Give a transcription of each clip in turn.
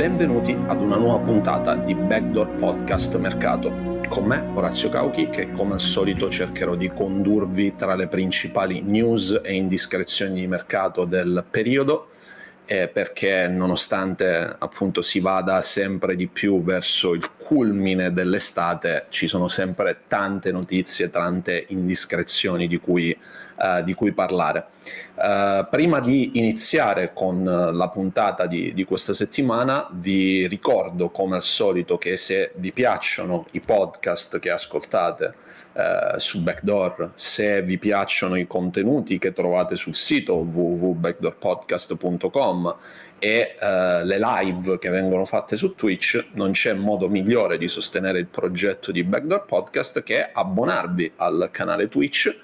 Benvenuti ad una nuova puntata di Backdoor Podcast Mercato. Con me, Orazio Cauchi, che come al solito cercherò di condurvi tra le principali news e indiscrezioni di mercato del periodo, eh, perché nonostante appunto si vada sempre di più verso il culmine dell'estate, ci sono sempre tante notizie, tante indiscrezioni di cui uh, di cui parlare. Uh, prima di iniziare con la puntata di, di, questa settimana, vi ricordo come al solito che se vi piacciono i podcast che ascoltate uh, su Backdoor, se vi piacciono i contenuti che trovate sul sito www.backdoorpodcast.com e uh, le live che vengono fatte su Twitch, non c'è modo migliore di sostenere il progetto di Backdoor Podcast che abbonarvi al canale Twitch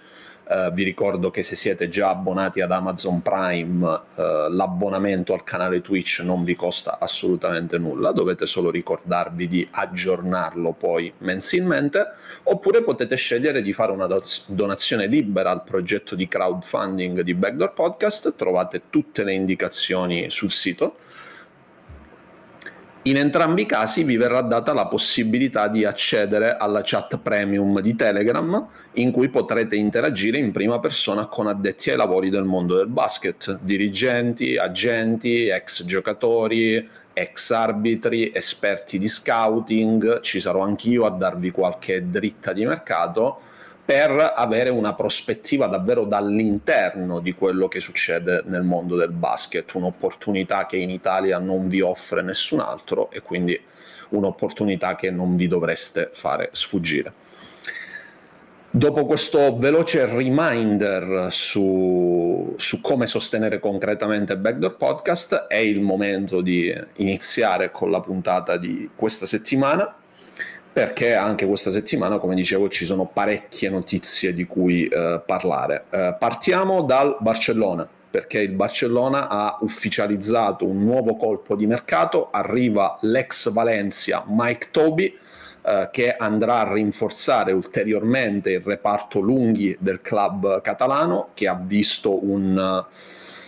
Uh, vi ricordo che se siete già abbonati ad Amazon Prime, uh, l'abbonamento al canale Twitch non vi costa assolutamente nulla, dovete solo ricordarvi di aggiornarlo poi mensilmente, oppure potete scegliere di fare una donazione libera al progetto di crowdfunding di Backdoor Podcast, trovate tutte le indicazioni sul sito in entrambi i casi vi verrà data la possibilità di accedere alla chat premium di Telegram in cui potrete interagire in prima persona con addetti ai lavori del mondo del basket, dirigenti, agenti, ex giocatori, ex arbitri, esperti di scouting, ci sarò anch'io a darvi qualche dritta di mercato per avere una prospettiva davvero dall'interno di quello che succede nel mondo del basket, un'opportunità che in Italia non vi offre nessun altro e quindi un'opportunità che non vi dovreste fare sfuggire. Dopo questo veloce reminder su, su, come sostenere concretamente Backdoor Podcast, è il momento di iniziare con la puntata di questa settimana perché anche questa settimana, come dicevo, ci sono parecchie notizie di cui eh, parlare. Eh, partiamo dal Barcellona, perché il Barcellona ha ufficializzato un nuovo colpo di mercato, arriva l'ex Valencia Mike Toby, eh, che andrà a rinforzare ulteriormente il reparto lunghi del club catalano, che ha visto un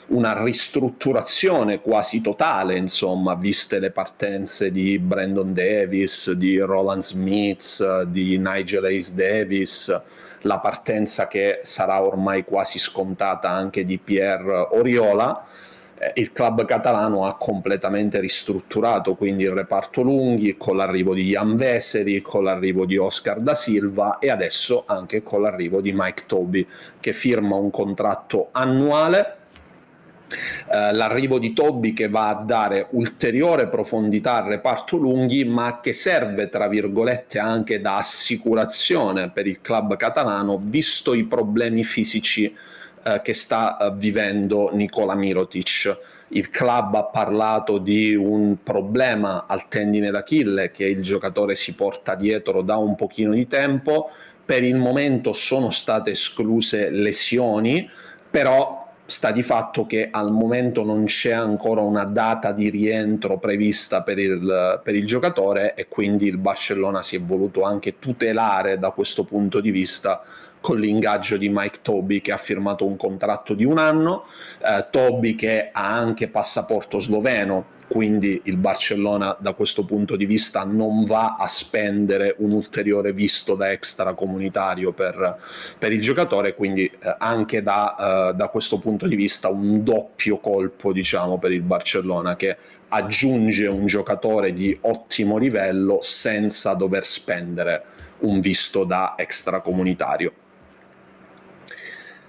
una ristrutturazione quasi totale, insomma, viste le partenze di Brandon Davis, di Roland Smith, di Nigel Ace Davis, la partenza che sarà ormai quasi scontata anche di Pierre Oriola. Eh, il club catalano ha completamente ristrutturato quindi il reparto lunghi con l'arrivo di Jan Veseri, con l'arrivo di Oscar da Silva e adesso anche con l'arrivo di Mike Toby che firma un contratto annuale Uh, l'arrivo di Toby che va a dare ulteriore profondità al reparto lunghi, ma che serve, tra virgolette, anche da assicurazione per il club catalano, visto i problemi fisici uh, che sta uh, vivendo Nicola Mirotic. Il club ha parlato di un problema al tendine d'Achille che il giocatore si porta dietro da un pochino di tempo. Per il momento sono state escluse lesioni, però sta di fatto che al momento non c'è ancora una data di rientro prevista per il, per il, giocatore e quindi il Barcellona si è voluto anche tutelare da questo punto di vista con l'ingaggio di Mike Toby che ha firmato un contratto di un anno, eh, Toby che ha anche passaporto sloveno, quindi il Barcellona da questo punto di vista non va a spendere un ulteriore visto da extracomunitario per, per il giocatore, quindi eh, anche da, eh, da, questo punto di vista un doppio colpo diciamo per il Barcellona che aggiunge un giocatore di ottimo livello senza dover spendere un visto da extracomunitario.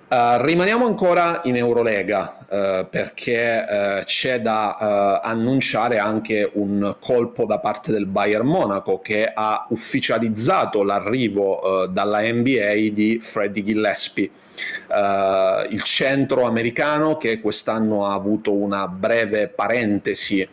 Uh, rimaniamo ancora in Eurolega uh, perché uh, c'è da annunciare anche un colpo da parte del Bayern Monaco che ha ufficializzato l'arrivo dalla NBA di Freddie Gillespie, il centro americano che quest'anno ha avuto una breve parentesi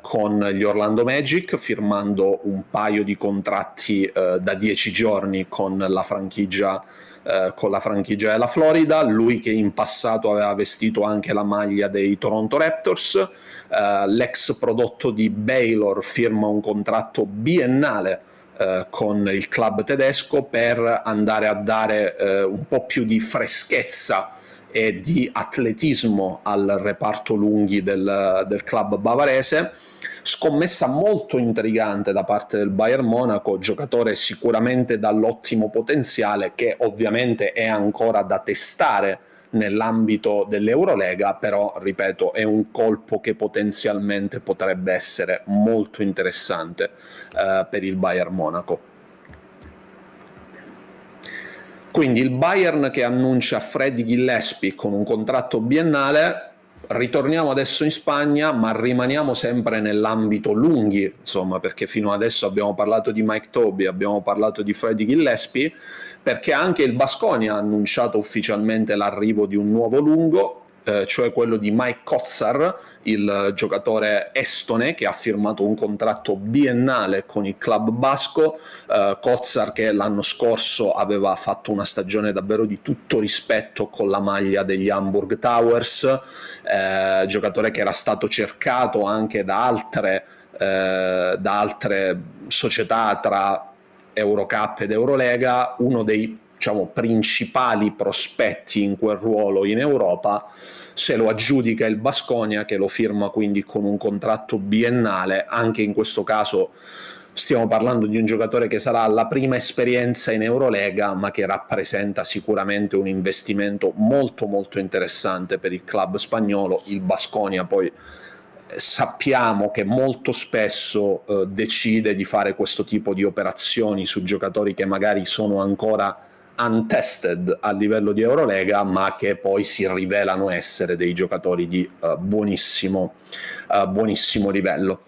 con gli Orlando Magic firmando un paio di contratti da dieci giorni con la franchigia eh, con la franchigia della Florida, lui che in passato aveva vestito anche la maglia dei Toronto Raptors, eh, l'ex prodotto di Baylor firma un contratto biennale eh, con il club tedesco per andare a dare eh, un po' più di freschezza e di atletismo al reparto lunghi del, del club bavarese scommessa molto intrigante da parte del Bayern Monaco, giocatore sicuramente dall'ottimo potenziale che ovviamente è ancora da testare nell'ambito dell'Eurolega, però ripeto è un colpo che potenzialmente potrebbe essere molto interessante eh, per il Bayern Monaco. Quindi il Bayern che annuncia Freddy Gillespie con un contratto biennale ritorniamo adesso in Spagna, ma rimaniamo sempre nell'ambito lunghi, insomma, perché fino adesso abbiamo parlato di Mike Toby, abbiamo parlato di Freddy Gillespie, perché anche il Basconia ha annunciato ufficialmente l'arrivo di un nuovo lungo, eh, cioè quello di Mike Kotsar, il giocatore estone che ha firmato un contratto biennale con il club basco. Eh, Kotsar che l'anno scorso aveva fatto una stagione davvero di tutto rispetto con la maglia degli Hamburg Towers, eh, giocatore che era stato cercato anche da altre, eh, da altre società tra Eurocup ed Eurolega, uno dei diciamo, principali prospetti in quel ruolo in Europa, se lo aggiudica il Basconia che lo firma quindi con un contratto biennale, anche in questo caso stiamo parlando di un giocatore che sarà la prima esperienza in Eurolega, ma che rappresenta sicuramente un investimento molto molto interessante per il club spagnolo, il Basconia poi eh, sappiamo che molto spesso eh, decide di fare questo tipo di operazioni su giocatori che magari sono ancora untested a livello di Eurolega, ma che poi si rivelano essere dei giocatori di uh, buonissimo, uh, buonissimo livello.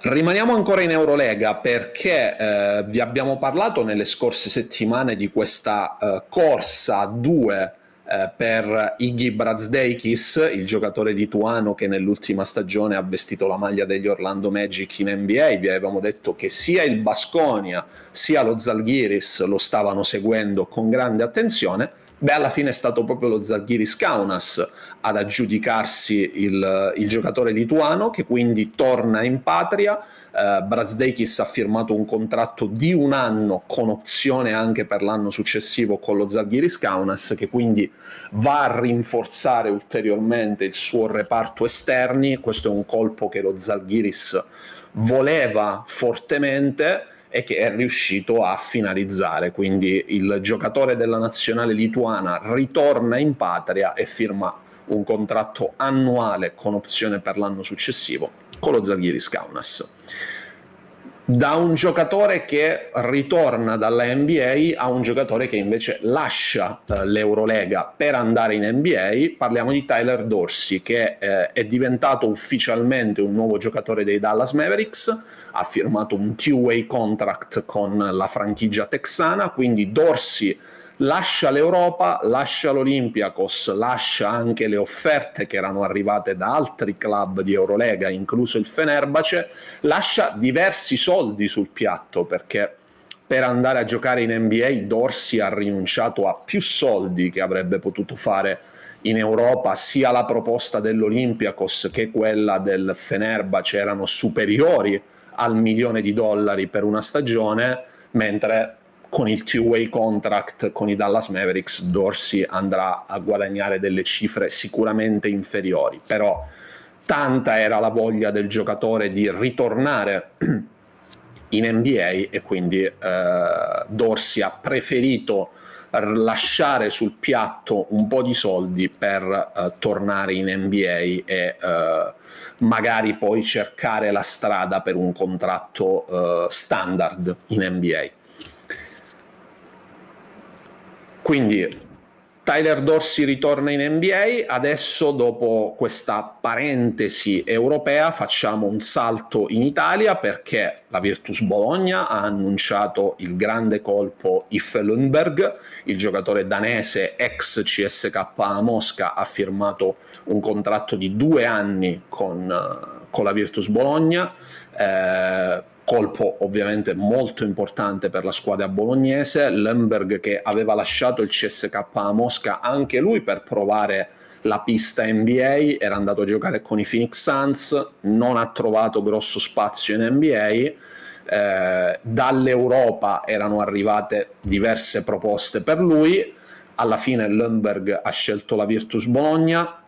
Rimaniamo ancora in Eurolega perché eh, vi abbiamo parlato nelle scorse settimane di questa eh, corsa a due eh, per Iggy Brazdeikis, il giocatore lituano che nell'ultima stagione ha vestito la maglia degli Orlando Magic in NBA. Vi avevamo detto che sia il Basconia sia lo Zalgiris lo stavano seguendo con grande attenzione. Beh, alla fine è stato proprio lo Zalgiris Kaunas ad aggiudicarsi il, il giocatore lituano che quindi torna in patria Uh, Brazdeikis ha firmato un contratto di un anno con opzione anche per l'anno successivo con lo Zalgiris Kaunas che quindi va a rinforzare ulteriormente il suo reparto esterni. Questo è un colpo che lo Zalgiris voleva fortemente e che è riuscito a finalizzare. Quindi il giocatore della nazionale lituana ritorna in patria e firma un contratto annuale con opzione per l'anno successivo con lo Zalgiris Kaunas. Da un giocatore che ritorna dalla NBA a un giocatore che invece lascia uh, l'Eurolega per andare in NBA, parliamo di Tyler Dorsey che eh, è diventato ufficialmente un nuovo giocatore dei Dallas Mavericks, ha firmato un two-way contract con la franchigia texana, quindi Dorsey lascia l'Europa, lascia l'Olympiakos, lascia anche le offerte che erano arrivate da altri club di Eurolega, incluso il Fenerbahce, lascia diversi soldi sul piatto perché per andare a giocare in NBA Dorsi ha rinunciato a più soldi che avrebbe potuto fare in Europa, sia la proposta dell'Olympiakos che quella del Fenerbahce erano superiori al milione di dollari per una stagione, mentre con il two-way contract con i Dallas Mavericks Dorsey andrà a guadagnare delle cifre sicuramente inferiori, però tanta era la voglia del giocatore di ritornare in NBA e quindi eh, Dorsey ha preferito lasciare sul piatto un po' di soldi per uh, tornare in NBA e uh, magari poi cercare la strada per un contratto uh, standard in NBA. Quindi Tyler Dorsey ritorna in NBA, adesso dopo questa parentesi europea facciamo un salto in Italia perché la Virtus Bologna ha annunciato il grande colpo Iffe Lundberg, il giocatore danese ex CSK a Mosca ha firmato un contratto di due anni con, con la Virtus Bologna. Eh, colpo ovviamente molto importante per la squadra bolognese, Lemberg che aveva lasciato il CSK a Mosca anche lui per provare la pista NBA, era andato a giocare con i Phoenix Suns, non ha trovato grosso spazio in NBA, eh, dall'Europa erano arrivate diverse proposte per lui, alla fine Lemberg ha scelto la Virtus Bologna,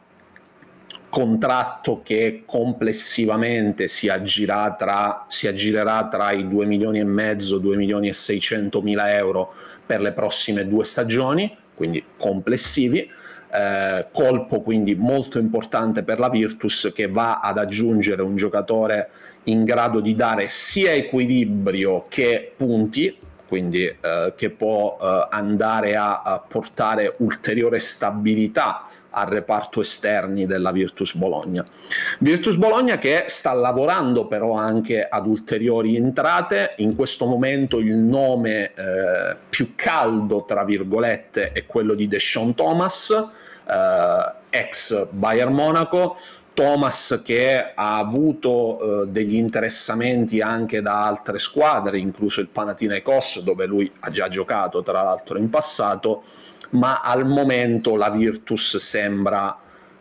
contratto che complessivamente si, tra, si aggirerà tra i 2 milioni e mezzo, 2 milioni e 600 mila euro per le prossime due stagioni, quindi complessivi. Eh, colpo quindi molto importante per la Virtus che va ad aggiungere un giocatore in grado di dare sia equilibrio che punti quindi eh, che può eh, andare a, a, portare ulteriore stabilità al reparto esterni della Virtus Bologna. Virtus Bologna che sta lavorando però anche ad ulteriori entrate, in questo momento il nome eh, più caldo, tra virgolette, è quello di Deshaun Thomas, eh, ex Bayern Monaco, Thomas che ha avuto eh, degli interessamenti anche da altre squadre, incluso il Panathinaikos, dove lui ha già giocato tra l'altro in passato, ma al momento la Virtus sembra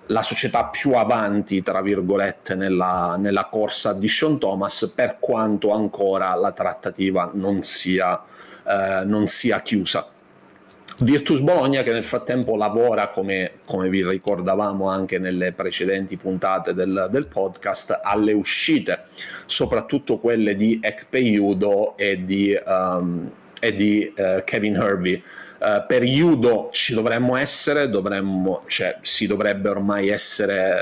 la società più avanti, tra virgolette, nella, nella corsa di Sean Thomas, per quanto ancora la trattativa non sia, eh, non sia chiusa. Virtus Bologna che nel frattempo lavora, come, come vi ricordavamo anche nelle precedenti puntate del, del podcast, alle uscite, soprattutto quelle di Ekpe e di, um, e di uh, Kevin Hervey. Uh, per Judo ci dovremmo essere, dovremmo, cioè, si dovrebbe ormai essere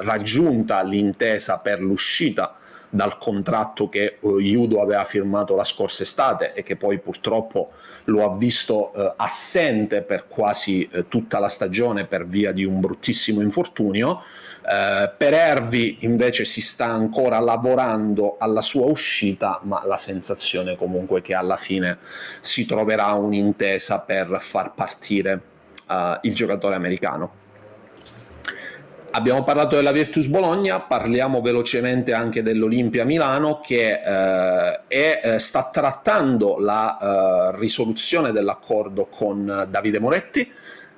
raggiunta l'intesa per l'uscita dal contratto che uh, Judo aveva firmato la scorsa estate e che poi purtroppo lo ha visto uh, assente per quasi uh, tutta la stagione per via di un bruttissimo infortunio. per Ervi invece si sta ancora lavorando alla sua uscita, ma la sensazione comunque che alla fine si troverà un'intesa per far partire il giocatore americano. Abbiamo parlato della Virtus Bologna, parliamo velocemente anche dell'Olimpia Milano che eh, è, eh, sta trattando la eh, risoluzione dell'accordo con Davide Moretti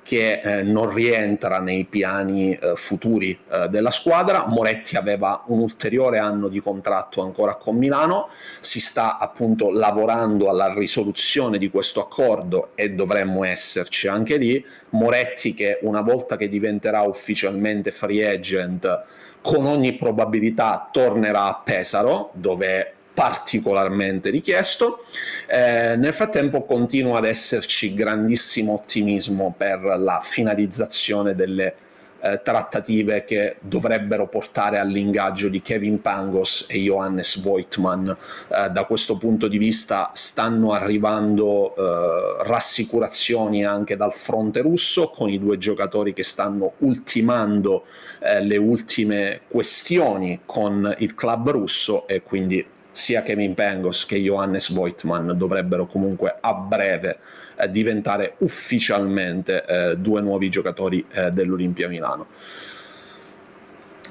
che eh, non rientra nei piani eh, futuri eh, della squadra. Moretti aveva un ulteriore anno di contratto ancora con Milano, si sta appunto lavorando alla risoluzione di questo accordo e dovremmo esserci anche lì. Moretti che una volta che diventerà ufficialmente free agent con ogni probabilità tornerà a Pesaro dove particolarmente richiesto. Eh, nel frattempo continua ad esserci grandissimo ottimismo per la finalizzazione delle eh, trattative che dovrebbero portare all'ingaggio di Kevin Pangos e Johannes Voigtman. Eh, da questo punto di vista stanno arrivando eh, rassicurazioni anche dal fronte russo con i due giocatori che stanno ultimando eh, le ultime questioni con il club russo e quindi sia Kevin Pengos che Johannes Voigtman dovrebbero comunque a breve eh, diventare ufficialmente eh, due nuovi giocatori eh, dell'Olimpia Milano.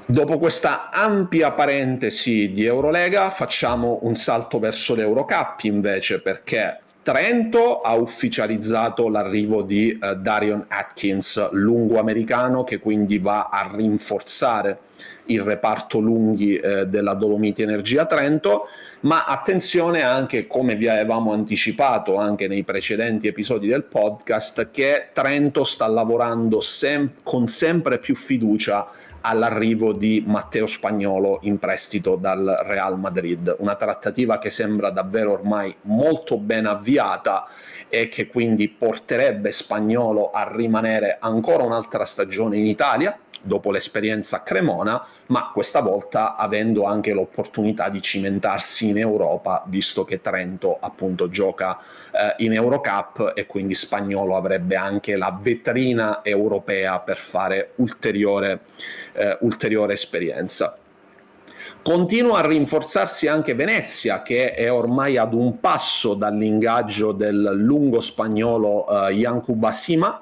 Dopo questa ampia parentesi di Eurolega facciamo un salto verso l'Eurocup invece perché Trento ha ufficializzato l'arrivo di uh, Darion Atkins, lungo americano, che quindi va a rinforzare il reparto lunghi eh, della Dolomiti Energia Trento, ma attenzione anche, come vi avevamo anticipato anche nei precedenti episodi del podcast, che Trento sta lavorando sem- con sempre più fiducia all'arrivo di Matteo Spagnolo in prestito dal Real Madrid, una trattativa che sembra davvero ormai molto ben avviata e che quindi porterebbe Spagnolo a rimanere ancora un'altra stagione in Italia dopo l'esperienza a Cremona, ma questa volta avendo anche l'opportunità di cimentarsi in Europa, visto che Trento appunto gioca eh, in Eurocup e quindi Spagnolo avrebbe anche la vetrina europea per fare ulteriore, eh, ulteriore esperienza. Continua a rinforzarsi anche Venezia, che è ormai ad un passo dall'ingaggio del lungo spagnolo uh, Yankuba Sima,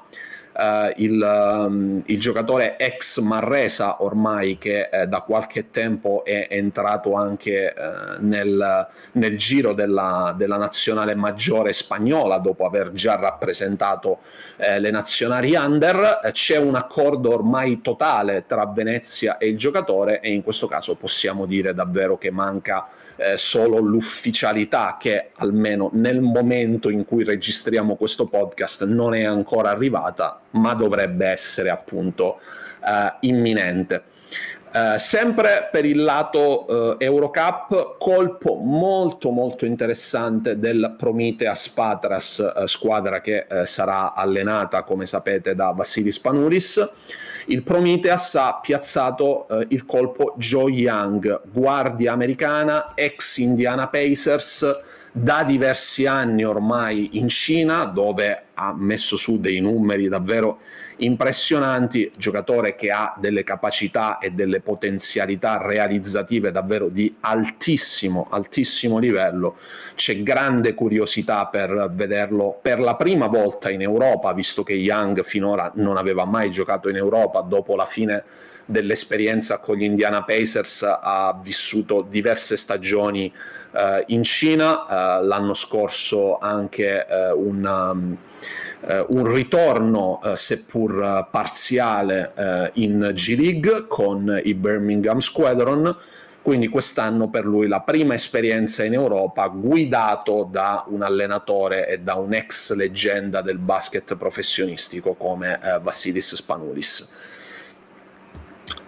Uh, il, um, il, giocatore ex Marresa ormai che eh, da qualche tempo è entrato anche uh, nel, nel, giro della, della, nazionale maggiore spagnola dopo aver già rappresentato eh, le nazionali under. C'è un accordo ormai totale tra Venezia e il giocatore e in questo caso possiamo dire davvero che manca eh, solo l'ufficialità che almeno nel momento in cui registriamo questo podcast non è ancora arrivata ma dovrebbe essere appunto uh, imminente. Uh, sempre per il lato uh, Eurocup, colpo molto molto interessante del Prometheas Patras, uh, squadra che sarà allenata come sapete da Vassilis Panuris. Il Prometheas ha piazzato il colpo Joe Young, guardia americana, ex Indiana Pacers, da diversi anni ormai in Cina, dove ha messo su dei numeri davvero impressionanti, giocatore che ha delle capacità e delle potenzialità realizzative davvero di altissimo, altissimo livello. C'è grande curiosità per vederlo per la prima volta in Europa, visto che Young finora non aveva mai giocato in Europa dopo la fine dell'esperienza con gli Indiana Pacers ha vissuto diverse stagioni uh, in Cina, uh, l'anno scorso anche uh, un, um, un, ritorno seppur parziale in G League con i Birmingham Squadron quindi quest'anno per lui la prima esperienza in Europa guidato da un allenatore e da un ex leggenda del basket professionistico come eh, Vassilis Spanoulis.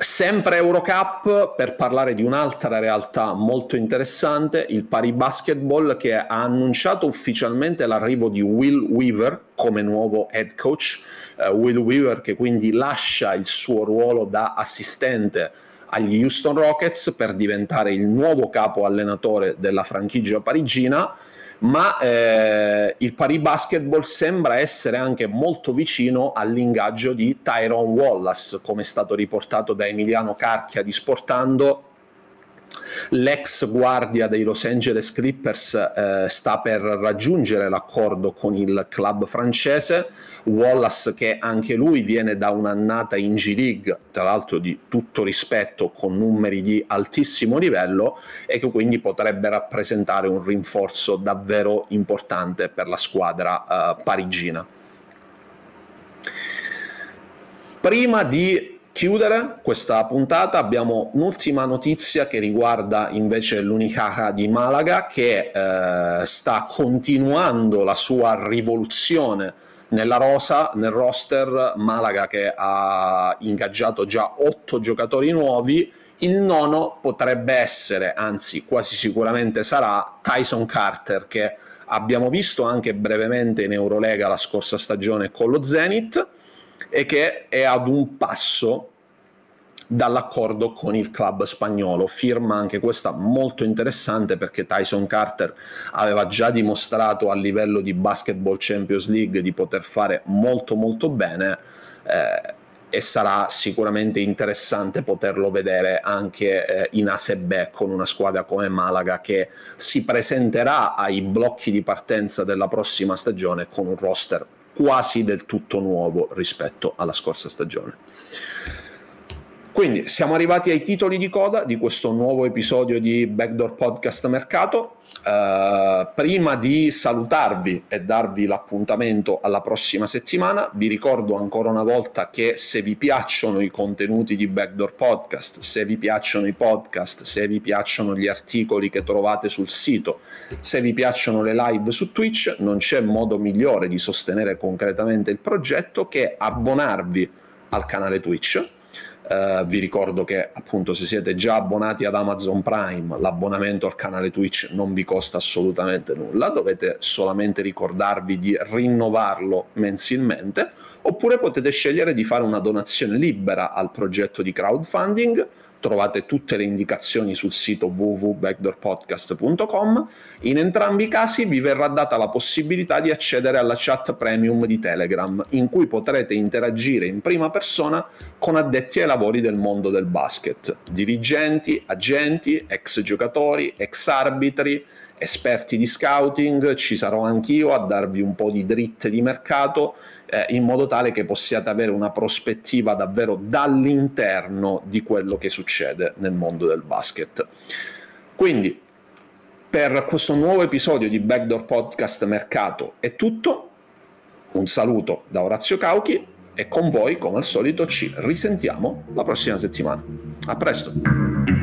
Sempre Eurocup per parlare di un'altra realtà molto interessante, il Paris Basketball che ha annunciato ufficialmente l'arrivo di Will Weaver come nuovo head coach. Uh, Will Weaver che quindi lascia il suo ruolo da assistente agli Houston Rockets per diventare il nuovo capo allenatore della franchigia parigina ma eh, il Paris Basketball sembra essere anche molto vicino all'ingaggio di Tyrone Wallace, come è stato riportato da Emiliano Carchia di Sportando L'ex guardia dei Los Angeles Clippers eh, sta per raggiungere l'accordo con il club francese. Wallace, che anche lui viene da un'annata in G League, tra l'altro di tutto rispetto, con numeri di altissimo livello, e che quindi potrebbe rappresentare un rinforzo davvero importante per la squadra eh, parigina. Prima di chiudere questa puntata. Abbiamo un'ultima notizia che riguarda invece l'Unicaja di Malaga che eh, sta continuando la sua rivoluzione nella rosa, nel roster. Malaga che ha ingaggiato già otto giocatori nuovi. Il nono potrebbe essere, anzi quasi sicuramente sarà, Tyson Carter che abbiamo visto anche brevemente in Eurolega la scorsa stagione con lo Zenith e che è ad un passo dall'accordo con il club spagnolo. Firma anche questa molto interessante perché Tyson Carter aveva già dimostrato a livello di Basketball Champions League di poter fare molto molto bene. Eh, e sarà sicuramente interessante poterlo vedere anche eh, in ASEB con una squadra come Malaga che si presenterà ai blocchi di partenza della prossima stagione con un roster quasi del tutto nuovo rispetto alla scorsa stagione. Quindi siamo arrivati ai titoli di coda di questo nuovo episodio di Backdoor Podcast Mercato. Uh, prima di salutarvi e darvi l'appuntamento alla prossima settimana, vi ricordo ancora una volta che se vi piacciono i contenuti di Backdoor Podcast, se vi piacciono i podcast, se vi piacciono gli articoli che trovate sul sito, se vi piacciono le live su Twitch, non c'è modo migliore di sostenere concretamente il progetto che abbonarvi al canale Twitch Uh, vi ricordo che appunto se siete già abbonati ad Amazon Prime l'abbonamento al canale Twitch non vi costa assolutamente nulla, dovete solamente ricordarvi di rinnovarlo mensilmente oppure potete scegliere di fare una donazione libera al progetto di crowdfunding trovate tutte le indicazioni sul sito www.backdoorpodcast.com. In entrambi i casi vi verrà data la possibilità di accedere alla chat premium di Telegram, in cui potrete interagire in prima persona con addetti ai lavori del mondo del basket, dirigenti, agenti, ex giocatori, ex arbitri, esperti di scouting, ci sarò anch'io a darvi un po' di dritte di mercato eh, in modo tale che possiate avere una prospettiva davvero dall'interno di quello che succede nel mondo del basket. Quindi per questo nuovo episodio di Backdoor Podcast Mercato è tutto. Un saluto da Orazio Cauchi e con voi, come al solito, ci risentiamo la prossima settimana. A presto!